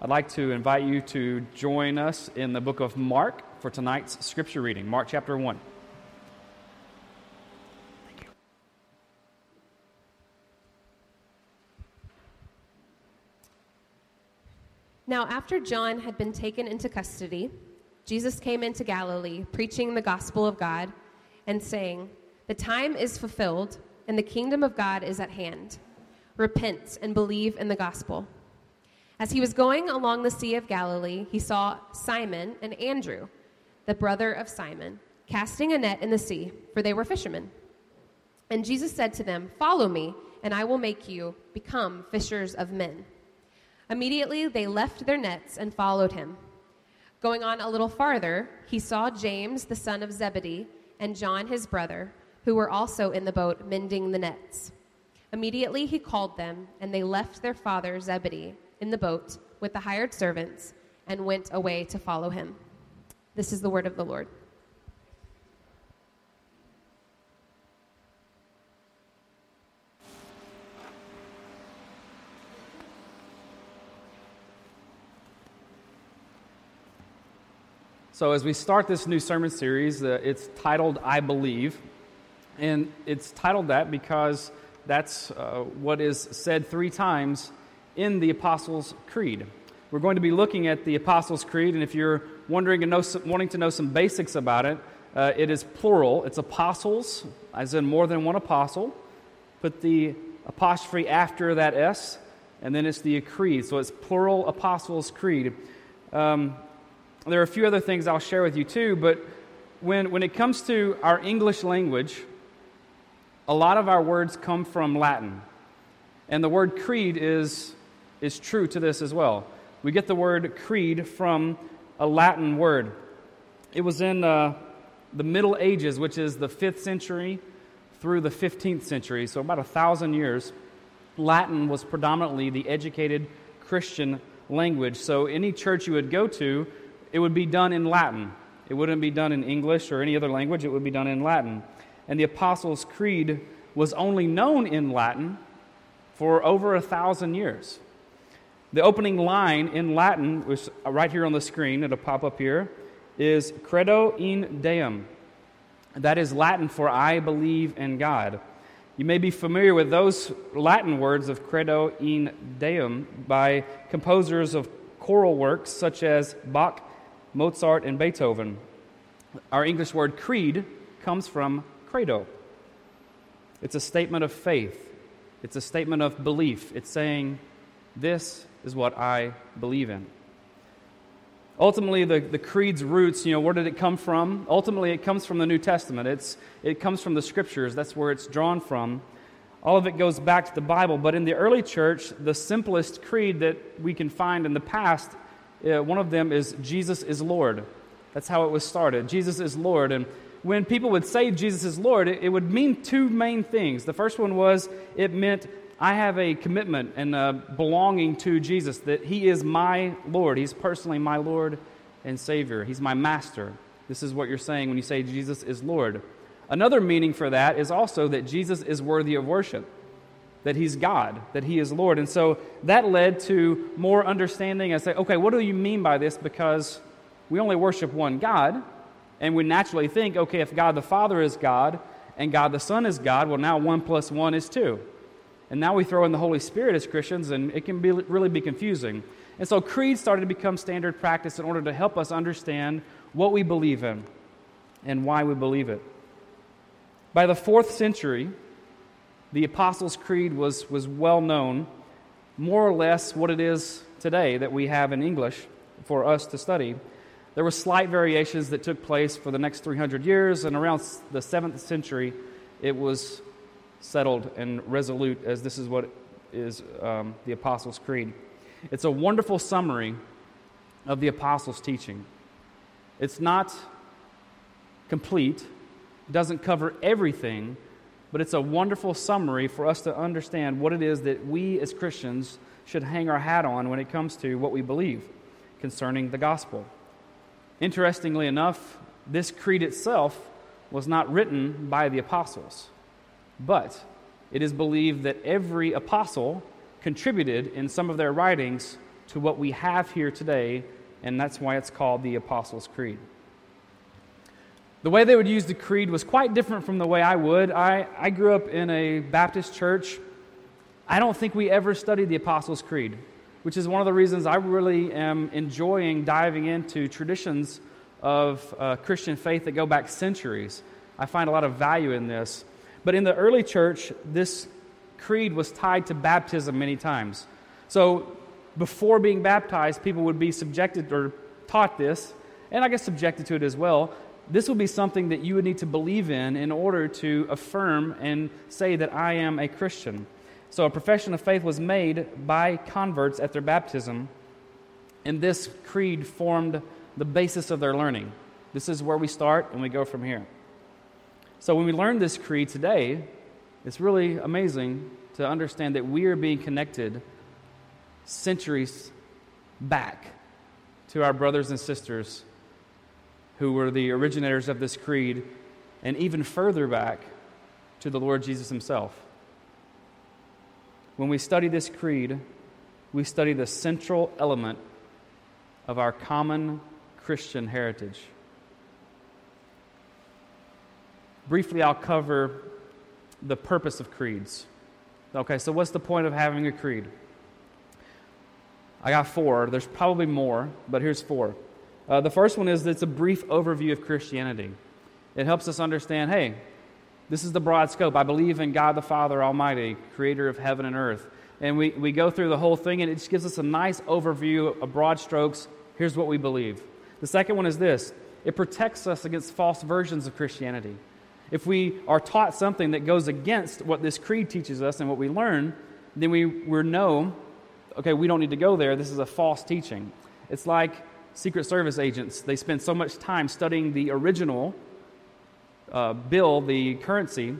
I'd like to invite you to join us in the book of Mark for tonight's scripture reading, Mark chapter 1. Now, after John had been taken into custody, Jesus came into Galilee, preaching the gospel of God and saying, The time is fulfilled, and the kingdom of God is at hand. Repent and believe in the gospel. As he was going along the Sea of Galilee, he saw Simon and Andrew, the brother of Simon, casting a net in the sea, for they were fishermen. And Jesus said to them, Follow me, and I will make you become fishers of men. Immediately they left their nets and followed him. Going on a little farther, he saw James, the son of Zebedee, and John, his brother, who were also in the boat mending the nets. Immediately he called them, and they left their father Zebedee in the boat with the hired servants and went away to follow him. This is the word of the Lord. So, as we start this new sermon series, uh, it's titled I Believe. And it's titled that because that's uh, what is said three times in the Apostles' Creed. We're going to be looking at the Apostles' Creed, and if you're wondering and know, wanting to know some basics about it, uh, it is plural. It's apostles, as in more than one apostle. Put the apostrophe after that S, and then it's the creed. So it's plural Apostles' Creed. Um, there are a few other things I'll share with you too, but when, when it comes to our English language, a lot of our words come from Latin. And the word creed is is true to this as well. We get the word creed from a Latin word. It was in uh, the Middle Ages, which is the 5th century through the 15th century, so about a thousand years. Latin was predominantly the educated Christian language. So any church you would go to, it would be done in Latin. It wouldn't be done in English or any other language, it would be done in Latin. And the Apostles' Creed was only known in Latin for over a thousand years. The opening line in Latin, which right here on the screen, it'll pop up here, is Credo in Deum. That is Latin for I believe in God. You may be familiar with those Latin words of Credo in Deum by composers of choral works such as Bach, Mozart, and Beethoven. Our English word creed comes from credo. It's a statement of faith, it's a statement of belief. It's saying, This is what I believe in. Ultimately, the, the creed's roots, you know, where did it come from? Ultimately, it comes from the New Testament. It's, it comes from the scriptures. That's where it's drawn from. All of it goes back to the Bible. But in the early church, the simplest creed that we can find in the past, uh, one of them is Jesus is Lord. That's how it was started. Jesus is Lord. And when people would say Jesus is Lord, it, it would mean two main things. The first one was it meant I have a commitment and a belonging to Jesus that He is my Lord. He's personally my Lord and Savior. He's my master. This is what you're saying when you say Jesus is Lord. Another meaning for that is also that Jesus is worthy of worship, that He's God, that He is Lord. And so that led to more understanding. I say, okay, what do you mean by this? Because we only worship one God, and we naturally think, okay, if God the Father is God and God the Son is God, well, now one plus one is two. And now we throw in the Holy Spirit as Christians, and it can be, really be confusing. And so, creeds started to become standard practice in order to help us understand what we believe in and why we believe it. By the fourth century, the Apostles' Creed was, was well known, more or less what it is today that we have in English for us to study. There were slight variations that took place for the next 300 years, and around the 7th century, it was settled and resolute as this is what is um, the Apostles' Creed. It's a wonderful summary of the Apostles' teaching. It's not complete, doesn't cover everything, but it's a wonderful summary for us to understand what it is that we as Christians should hang our hat on when it comes to what we believe concerning the gospel. Interestingly enough, this creed itself was not written by the apostles. But it is believed that every apostle contributed in some of their writings to what we have here today, and that's why it's called the Apostles' Creed. The way they would use the creed was quite different from the way I would. I, I grew up in a Baptist church. I don't think we ever studied the Apostles' Creed, which is one of the reasons I really am enjoying diving into traditions of uh, Christian faith that go back centuries. I find a lot of value in this. But in the early church, this creed was tied to baptism many times. So before being baptized, people would be subjected or taught this, and I guess subjected to it as well, this will be something that you would need to believe in in order to affirm and say that I am a Christian. So a profession of faith was made by converts at their baptism, and this creed formed the basis of their learning. This is where we start and we go from here. So when we learn this creed today, it's really amazing to understand that we are being connected centuries back to our brothers and sisters who were the originators of this creed, and even further back to the Lord Jesus himself. When we study this creed, we study the central element of our common Christian heritage. Briefly, I'll cover the purpose of creeds. Okay, so what's the point of having a creed? I got four. There's probably more, but here's four. Uh, the first one is it's a brief overview of Christianity. It helps us understand hey, this is the broad scope. I believe in God the Father Almighty, creator of heaven and earth. And we, we go through the whole thing, and it just gives us a nice overview of broad strokes. Here's what we believe. The second one is this it protects us against false versions of Christianity. If we are taught something that goes against what this creed teaches us and what we learn, then we, we know, okay, we don't need to go there. This is a false teaching. It's like Secret Service agents, they spend so much time studying the original uh, bill, the currency,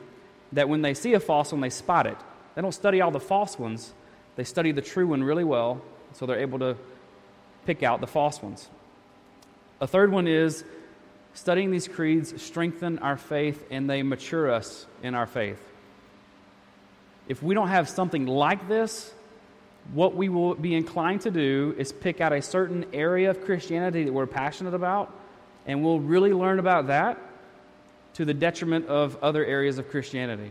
that when they see a false one, they spot it. They don't study all the false ones, they study the true one really well, so they're able to pick out the false ones. A third one is studying these creeds strengthen our faith and they mature us in our faith. If we don't have something like this, what we will be inclined to do is pick out a certain area of Christianity that we're passionate about, and we'll really learn about that to the detriment of other areas of Christianity.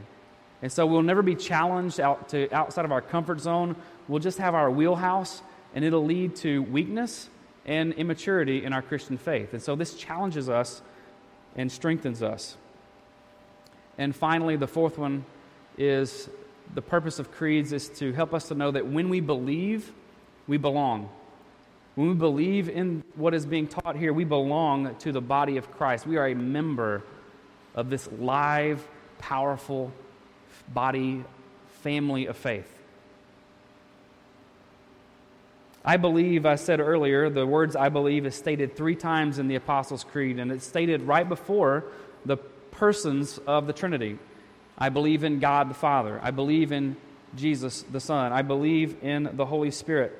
And so we'll never be challenged out to outside of our comfort zone. We'll just have our wheelhouse, and it'll lead to weakness and immaturity in our Christian faith. And so this challenges us and strengthens us. And finally, the fourth one is the purpose of creeds is to help us to know that when we believe, we belong. When we believe in what is being taught here, we belong to the body of Christ. We are a member of this live, powerful body, family of faith. I believe, I said earlier, the words I believe is stated three times in the Apostles' Creed, and it's stated right before the persons of the Trinity. I believe in God the Father. I believe in Jesus the Son. I believe in the Holy Spirit.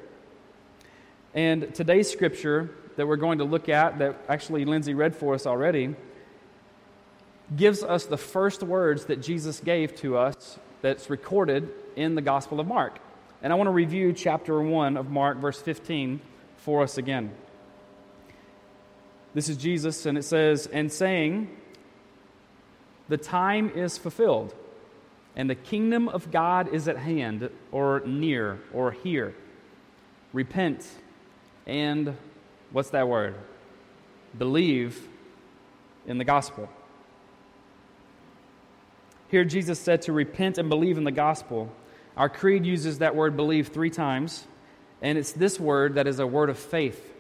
And today's scripture that we're going to look at, that actually Lindsay read for us already, gives us the first words that Jesus gave to us that's recorded in the Gospel of Mark. And I want to review chapter 1 of Mark, verse 15, for us again. This is Jesus, and it says, And saying, the time is fulfilled, and the kingdom of God is at hand, or near, or here. Repent, and what's that word? Believe in the gospel. Here, Jesus said to repent and believe in the gospel. Our creed uses that word believe three times, and it's this word that is a word of faith.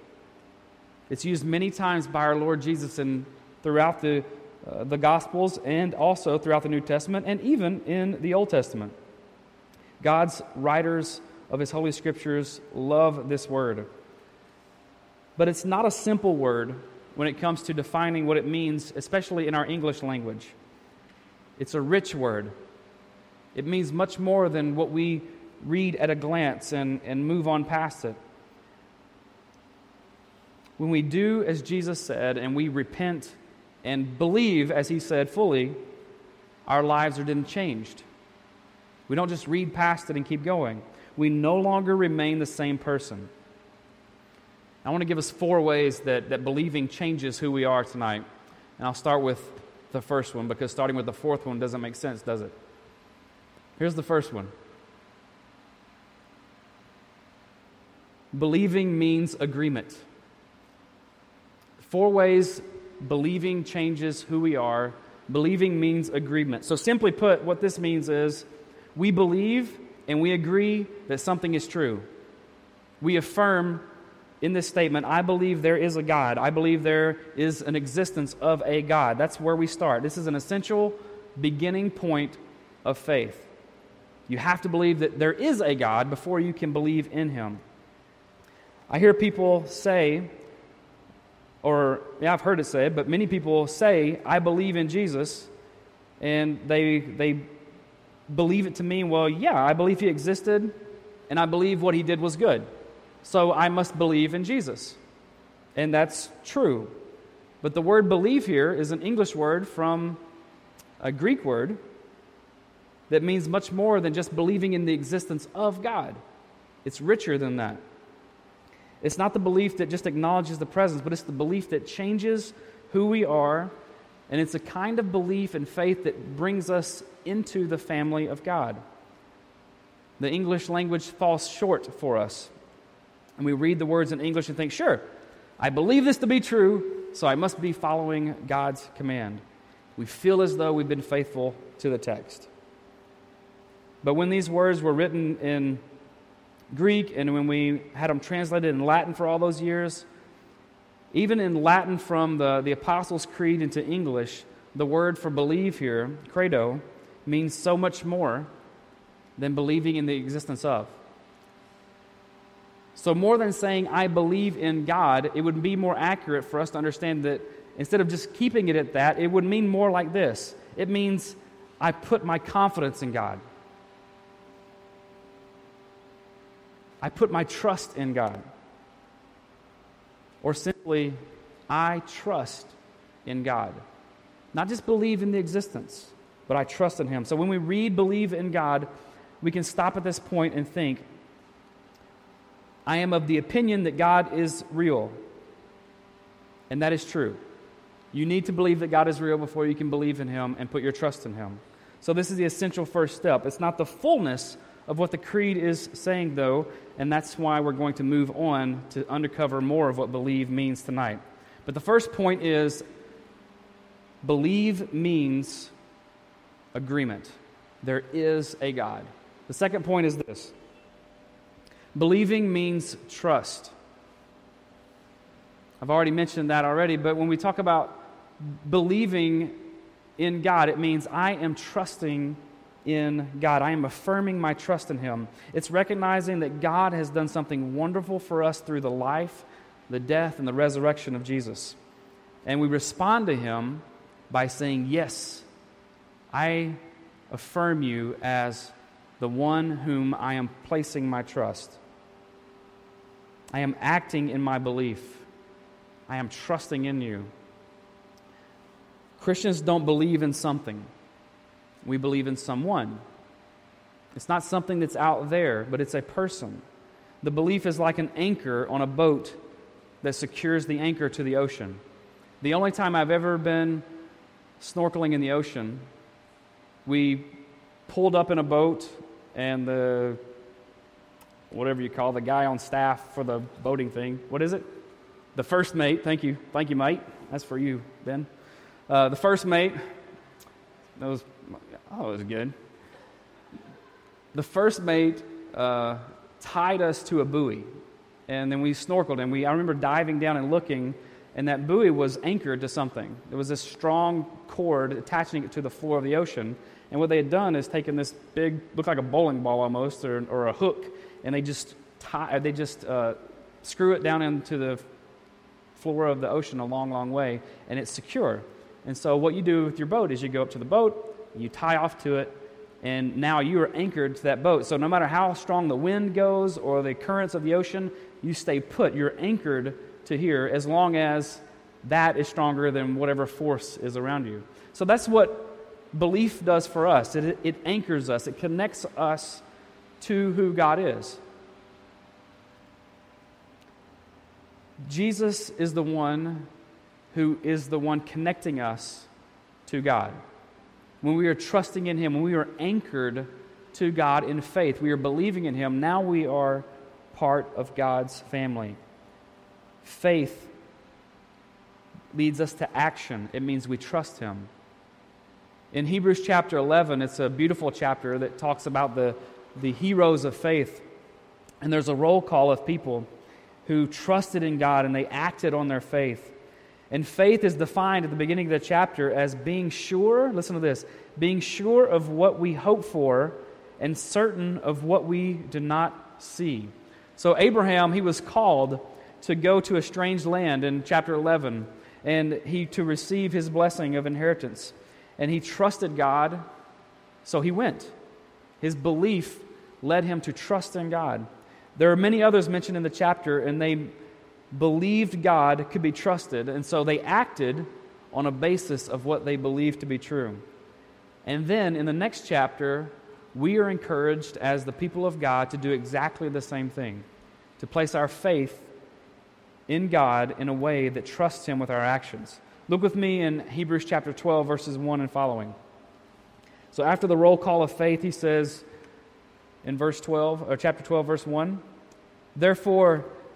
It's used many times by our Lord Jesus and throughout the uh, the Gospels and also throughout the New Testament and even in the Old Testament. God's writers of His Holy Scriptures love this word. But it's not a simple word when it comes to defining what it means, especially in our English language. It's a rich word. It means much more than what we read at a glance and, and move on past it. When we do as Jesus said and we repent and believe, as he said, fully, our lives are then changed. We don't just read past it and keep going. We no longer remain the same person. I want to give us four ways that, that believing changes who we are tonight. And I'll start with the first one because starting with the fourth one doesn't make sense, does it? Here's the first one Believing means agreement. Four ways believing changes who we are. Believing means agreement. So, simply put, what this means is we believe and we agree that something is true. We affirm in this statement, I believe there is a God. I believe there is an existence of a God. That's where we start. This is an essential beginning point of faith. You have to believe that there is a God before you can believe in Him. I hear people say, or yeah, I've heard it said, but many people say, I believe in Jesus, and they, they believe it to mean, well, yeah, I believe He existed, and I believe what He did was good. So I must believe in Jesus. And that's true. But the word believe here is an English word from a Greek word that means much more than just believing in the existence of God. It's richer than that. It's not the belief that just acknowledges the presence, but it's the belief that changes who we are, and it's a kind of belief and faith that brings us into the family of God. The English language falls short for us and we read the words in English and think, sure, I believe this to be true, so I must be following God's command. We feel as though we've been faithful to the text. But when these words were written in Greek and when we had them translated in Latin for all those years, even in Latin from the, the Apostles' Creed into English, the word for believe here, credo, means so much more than believing in the existence of. So, more than saying, I believe in God, it would be more accurate for us to understand that instead of just keeping it at that, it would mean more like this it means, I put my confidence in God. I put my trust in God. Or simply, I trust in God. Not just believe in the existence, but I trust in Him. So when we read believe in God, we can stop at this point and think, I am of the opinion that God is real. And that is true. You need to believe that God is real before you can believe in Him and put your trust in Him. So, this is the essential first step. It's not the fullness of what the creed is saying, though, and that's why we're going to move on to uncover more of what believe means tonight. But the first point is believe means agreement. There is a God. The second point is this Believing means trust. I've already mentioned that already, but when we talk about believing in God, it means I am trusting in God. I am affirming my trust in Him. It's recognizing that God has done something wonderful for us through the life, the death, and the resurrection of Jesus. And we respond to Him by saying, Yes, I affirm you as the one whom I am placing my trust. I am acting in my belief. I am trusting in you. Christians don't believe in something, we believe in someone. It's not something that's out there, but it's a person. The belief is like an anchor on a boat that secures the anchor to the ocean. The only time I've ever been snorkeling in the ocean, we pulled up in a boat and the whatever you call the guy on staff for the boating thing. What is it? The first mate. Thank you. Thank you, mate. That's for you, Ben. Uh, the first mate. That was, oh, it was good. The first mate uh, tied us to a buoy, and then we snorkeled. And we, I remember diving down and looking, and that buoy was anchored to something. There was this strong cord attaching it to the floor of the ocean. And what they had done is taken this big, looked like a bowling ball almost, or, or a hook, and they just tie, they just uh, screw it down into the floor of the ocean a long, long way, and it's secure. And so, what you do with your boat is you go up to the boat, you tie off to it, and now you are anchored to that boat. So, no matter how strong the wind goes or the currents of the ocean, you stay put. You're anchored to here as long as that is stronger than whatever force is around you. So, that's what belief does for us it, it anchors us, it connects us to who God is. Jesus is the one who is the one connecting us to God. When we are trusting in Him, when we are anchored to God in faith, we are believing in Him, now we are part of God's family. Faith leads us to action, it means we trust Him. In Hebrews chapter 11, it's a beautiful chapter that talks about the, the heroes of faith. And there's a roll call of people who trusted in God and they acted on their faith. And faith is defined at the beginning of the chapter as being sure, listen to this, being sure of what we hope for and certain of what we do not see. So, Abraham, he was called to go to a strange land in chapter 11 and he to receive his blessing of inheritance. And he trusted God, so he went. His belief led him to trust in God. There are many others mentioned in the chapter, and they believed God could be trusted, and so they acted on a basis of what they believed to be true. And then in the next chapter, we are encouraged as the people of God to do exactly the same thing to place our faith in God in a way that trusts Him with our actions. Look with me in Hebrews chapter 12, verses 1 and following. So after the roll call of faith, he says in verse 12, or chapter 12, verse 1, Therefore,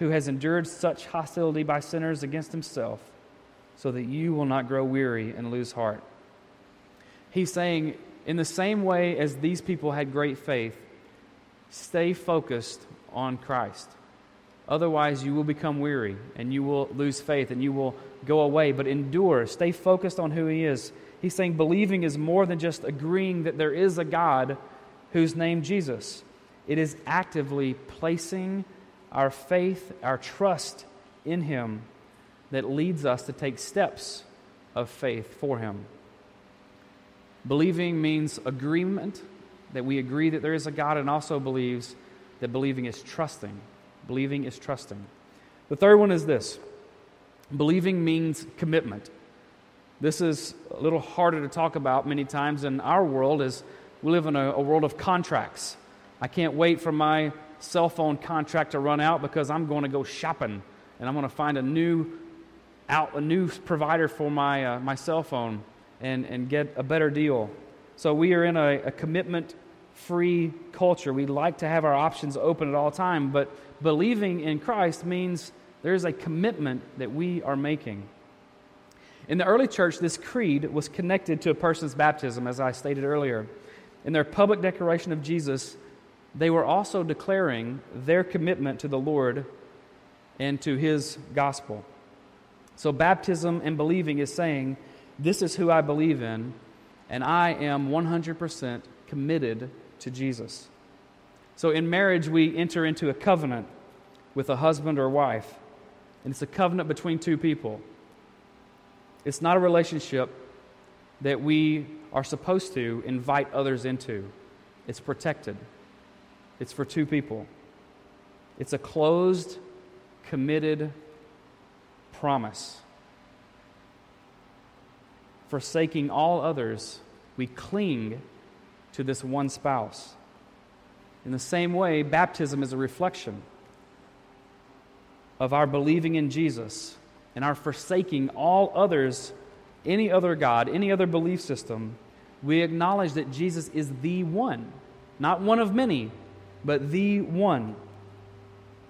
who has endured such hostility by sinners against himself, so that you will not grow weary and lose heart. He's saying, in the same way as these people had great faith, stay focused on Christ. Otherwise, you will become weary and you will lose faith and you will go away. But endure, stay focused on who He is. He's saying believing is more than just agreeing that there is a God who's named Jesus, it is actively placing our faith, our trust in Him that leads us to take steps of faith for Him. Believing means agreement, that we agree that there is a God, and also believes that believing is trusting. Believing is trusting. The third one is this believing means commitment. This is a little harder to talk about many times in our world as we live in a, a world of contracts. I can't wait for my cell phone contract to run out because I'm going to go shopping and I'm going to find a new out a new provider for my uh, my cell phone and and get a better deal. So we are in a, a commitment free culture. We like to have our options open at all time, but believing in Christ means there's a commitment that we are making. In the early church, this creed was connected to a person's baptism, as I stated earlier. In their public declaration of Jesus, they were also declaring their commitment to the Lord and to his gospel. So, baptism and believing is saying, This is who I believe in, and I am 100% committed to Jesus. So, in marriage, we enter into a covenant with a husband or wife, and it's a covenant between two people. It's not a relationship that we are supposed to invite others into, it's protected, it's for two people. It's a closed, committed promise. Forsaking all others, we cling to this one spouse. In the same way, baptism is a reflection of our believing in Jesus and our forsaking all others, any other God, any other belief system. We acknowledge that Jesus is the one, not one of many, but the one.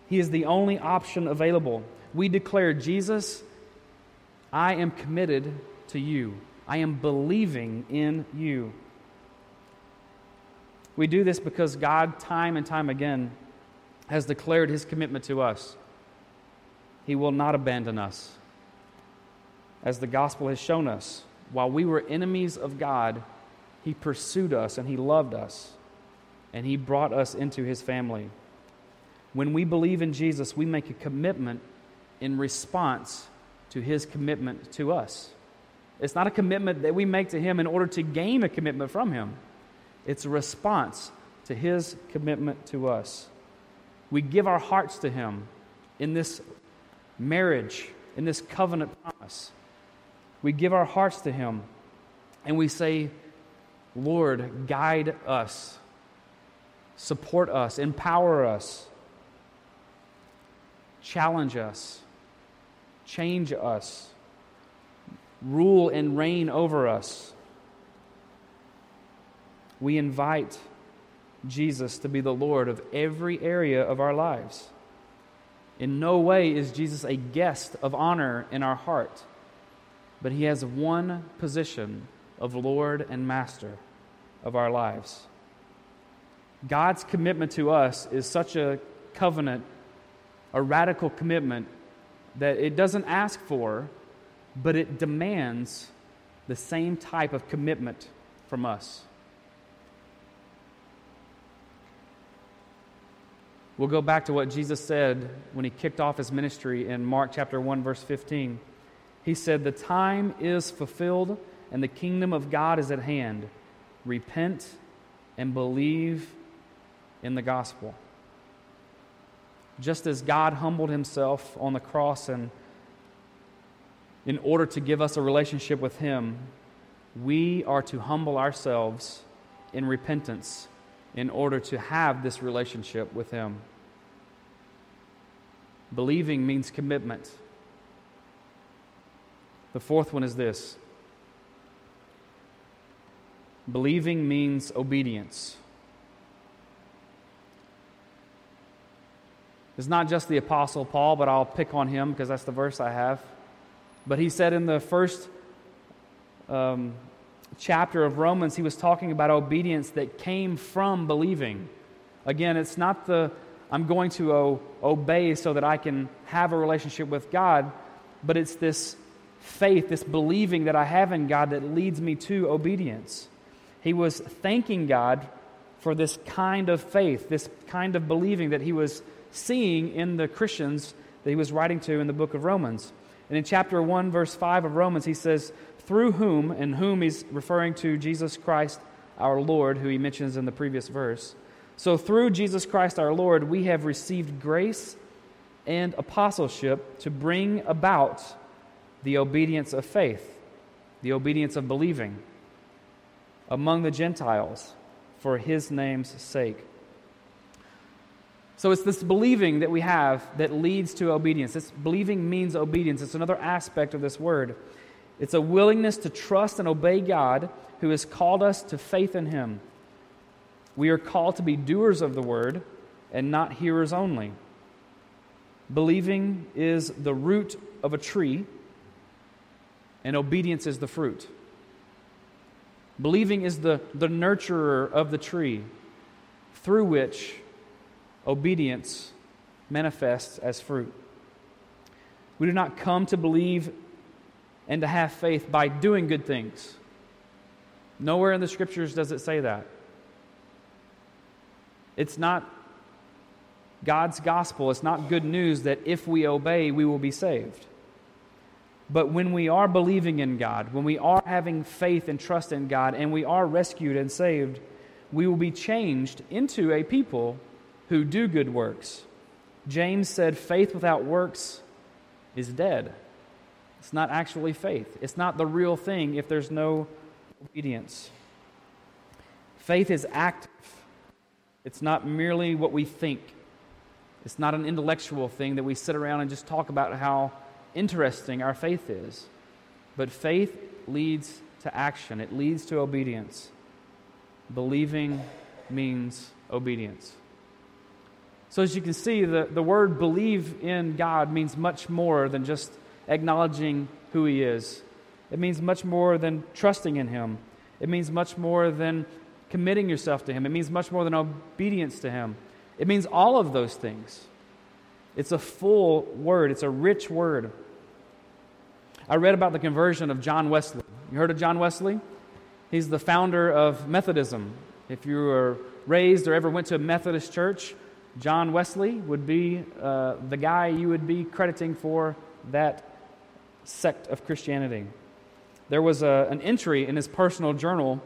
He is the only option available. We declare, Jesus, I am committed to you. I am believing in you. We do this because God, time and time again, has declared his commitment to us. He will not abandon us. As the gospel has shown us, while we were enemies of God, he pursued us and he loved us, and he brought us into his family. When we believe in Jesus, we make a commitment in response to his commitment to us. It's not a commitment that we make to him in order to gain a commitment from him, it's a response to his commitment to us. We give our hearts to him in this marriage, in this covenant promise. We give our hearts to him and we say, Lord, guide us, support us, empower us, challenge us, change us, rule and reign over us. We invite Jesus to be the Lord of every area of our lives. In no way is Jesus a guest of honor in our heart, but he has one position of Lord and Master of our lives. God's commitment to us is such a covenant, a radical commitment, that it doesn't ask for, but it demands the same type of commitment from us. We'll go back to what Jesus said when he kicked off his ministry in Mark chapter 1 verse 15. He said, "The time is fulfilled and the kingdom of God is at hand. Repent and believe in the gospel. Just as God humbled himself on the cross and in order to give us a relationship with him, we are to humble ourselves in repentance in order to have this relationship with him. Believing means commitment. The fourth one is this Believing means obedience. It's not just the Apostle Paul, but I'll pick on him because that's the verse I have. But he said in the first um, chapter of Romans, he was talking about obedience that came from believing. Again, it's not the I'm going to o- obey so that I can have a relationship with God, but it's this faith, this believing that I have in God that leads me to obedience. He was thanking God for this kind of faith, this kind of believing that he was seeing in the Christians that he was writing to in the book of Romans. And in chapter 1, verse 5 of Romans, he says, Through whom, and whom he's referring to Jesus Christ our Lord, who he mentions in the previous verse. So through Jesus Christ our Lord, we have received grace and apostleship to bring about the obedience of faith, the obedience of believing among the Gentiles for his name's sake. So it's this believing that we have that leads to obedience. This believing means obedience. It's another aspect of this word. It's a willingness to trust and obey God who has called us to faith in him. We are called to be doers of the word and not hearers only. Believing is the root of a tree, and obedience is the fruit. Believing is the, the nurturer of the tree through which obedience manifests as fruit. We do not come to believe and to have faith by doing good things. Nowhere in the scriptures does it say that. It's not God's gospel, it's not good news that if we obey, we will be saved. But when we are believing in God, when we are having faith and trust in God, and we are rescued and saved, we will be changed into a people who do good works. James said, faith without works is dead. It's not actually faith, it's not the real thing if there's no obedience. Faith is active, it's not merely what we think, it's not an intellectual thing that we sit around and just talk about how interesting our faith is. But faith leads to action, it leads to obedience. Believing means obedience. So, as you can see, the, the word believe in God means much more than just acknowledging who He is. It means much more than trusting in Him. It means much more than committing yourself to Him. It means much more than obedience to Him. It means all of those things. It's a full word, it's a rich word. I read about the conversion of John Wesley. You heard of John Wesley? He's the founder of Methodism. If you were raised or ever went to a Methodist church, John Wesley would be uh, the guy you would be crediting for that sect of Christianity. There was a, an entry in his personal journal,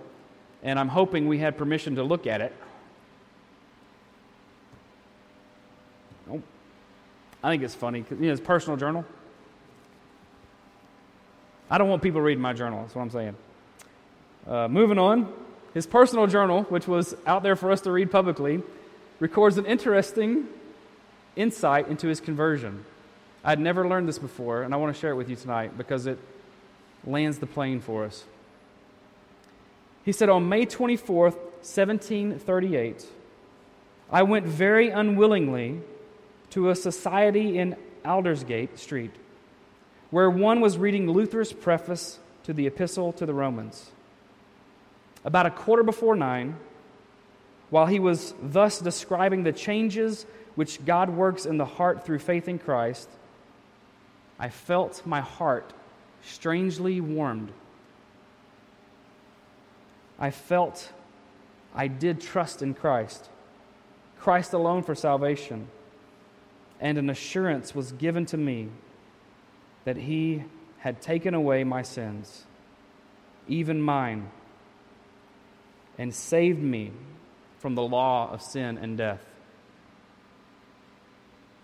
and I'm hoping we had permission to look at it. I think it's funny. You know, his personal journal. I don't want people reading my journal, that's what I'm saying. Uh, moving on, his personal journal, which was out there for us to read publicly, records an interesting insight into his conversion. I'd never learned this before, and I want to share it with you tonight because it lands the plane for us. He said, On May 24th, 1738, I went very unwillingly to a society in Aldersgate Street where one was reading Luther's preface to the Epistle to the Romans. About a quarter before nine, while he was thus describing the changes which God works in the heart through faith in Christ, I felt my heart strangely warmed. I felt I did trust in Christ, Christ alone for salvation, and an assurance was given to me that he had taken away my sins, even mine, and saved me from the law of sin and death.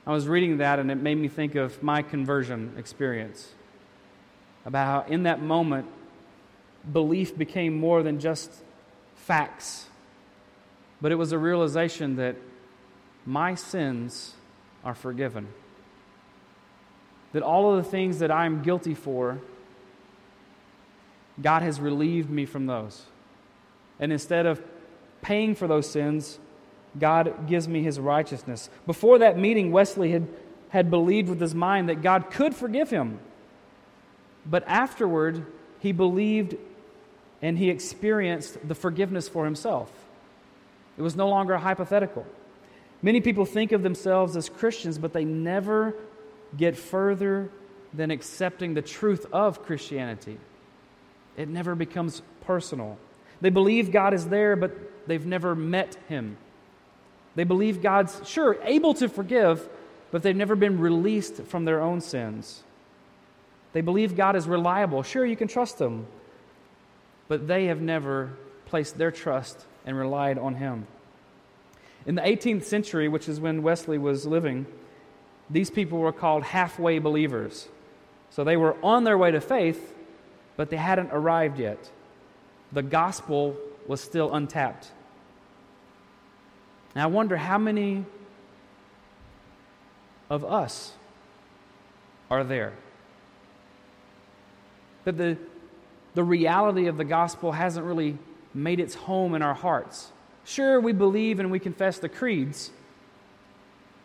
I was reading that and it made me think of my conversion experience. About how in that moment, belief became more than just facts, but it was a realization that my sins are forgiven that all of the things that I'm guilty for, God has relieved me from those. And instead of paying for those sins, God gives me his righteousness. Before that meeting, Wesley had, had believed with his mind that God could forgive him. But afterward, he believed and he experienced the forgiveness for himself. It was no longer hypothetical. Many people think of themselves as Christians, but they never get further than accepting the truth of Christianity. It never becomes personal. They believe God is there, but they've never met Him. They believe God's, sure, able to forgive, but they've never been released from their own sins. They believe God is reliable. Sure, you can trust Him, but they have never placed their trust and relied on Him. In the 18th century, which is when Wesley was living, these people were called halfway believers. So they were on their way to faith, but they hadn't arrived yet. The gospel was still untapped. Now I wonder how many of us are there. That the, the reality of the gospel hasn't really made its home in our hearts. Sure, we believe and we confess the creeds,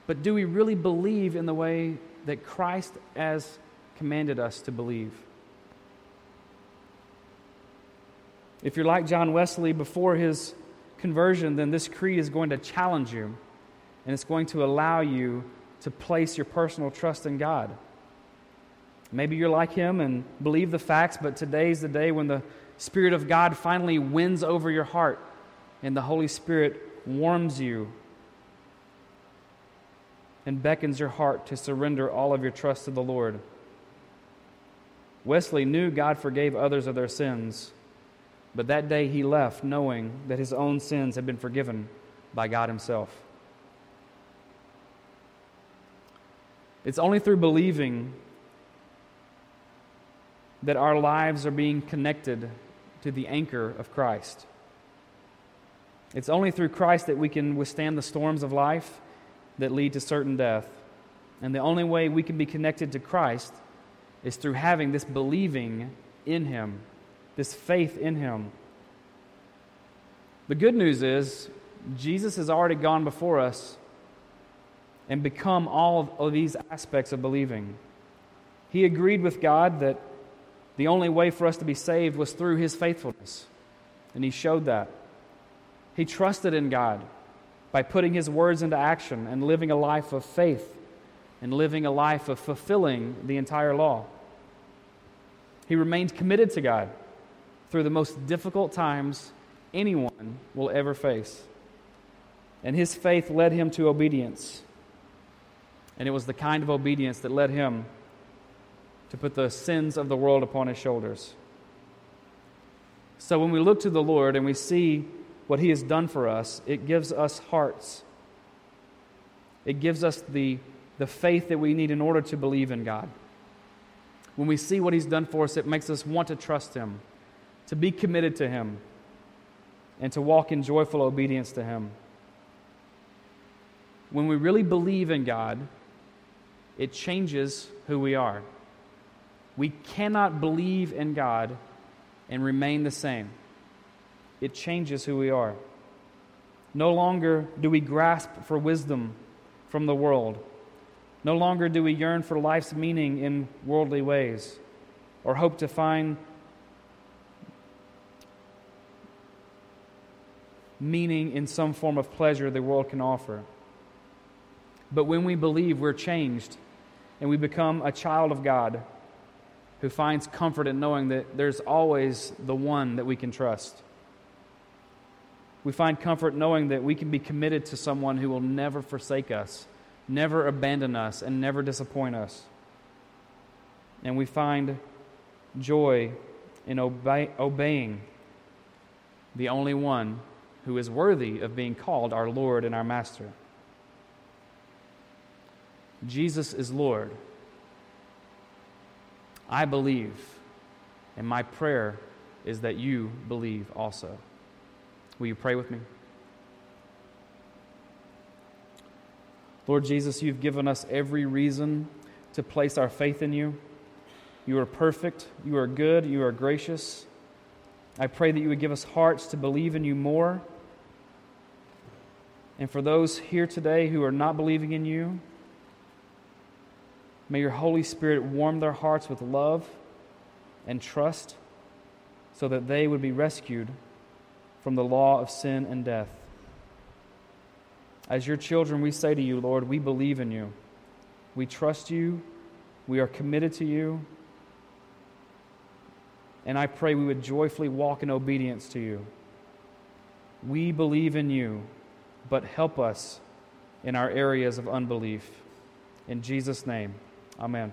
but do we really believe in the way that Christ has commanded us to believe? If you're like John Wesley before his conversion, then this creed is going to challenge you and it's going to allow you to place your personal trust in God. Maybe you're like him and believe the facts, but today's the day when the Spirit of God finally wins over your heart and the Holy Spirit warms you and beckons your heart to surrender all of your trust to the Lord. Wesley knew God forgave others of their sins, but that day he left knowing that his own sins had been forgiven by God Himself. It's only through believing that our lives are being connected to the anchor of Christ. It's only through Christ that we can withstand the storms of life that lead to certain death. And the only way we can be connected to Christ is through having this believing in Him, this faith in Him. The good news is, Jesus has already gone before us and become all of these aspects of believing. He agreed with God that the only way for us to be saved was through His faithfulness, and He showed that. He trusted in God by putting his words into action and living a life of faith and living a life of fulfilling the entire law. He remained committed to God through the most difficult times anyone will ever face. And his faith led him to obedience. And it was the kind of obedience that led him to put the sins of the world upon his shoulders. So when we look to the Lord and we see what he has done for us, it gives us hearts. It gives us the, the faith that we need in order to believe in God. When we see what he's done for us, it makes us want to trust him, to be committed to him, and to walk in joyful obedience to him. When we really believe in God, it changes who we are. We cannot believe in God and remain the same. It changes who we are. No longer do we grasp for wisdom from the world. No longer do we yearn for life's meaning in worldly ways or hope to find meaning in some form of pleasure the world can offer. But when we believe, we're changed and we become a child of God who finds comfort in knowing that there's always the one that we can trust. We find comfort knowing that we can be committed to someone who will never forsake us, never abandon us, and never disappoint us. And we find joy in obey, obeying the only one who is worthy of being called our Lord and our Master. Jesus is Lord. I believe, and my prayer is that you believe also. Will you pray with me? Lord Jesus, you've given us every reason to place our faith in you. You are perfect, you are good, you are gracious. I pray that you would give us hearts to believe in you more. And for those here today who are not believing in you, May your Holy Spirit warm their hearts with love and trust so that they would be rescued from the law of sin and death. As your children, we say to you, Lord, we believe in you. We trust you. We are committed to you. And I pray we would joyfully walk in obedience to you. We believe in you, but help us in our areas of unbelief. In Jesus' name. Amen.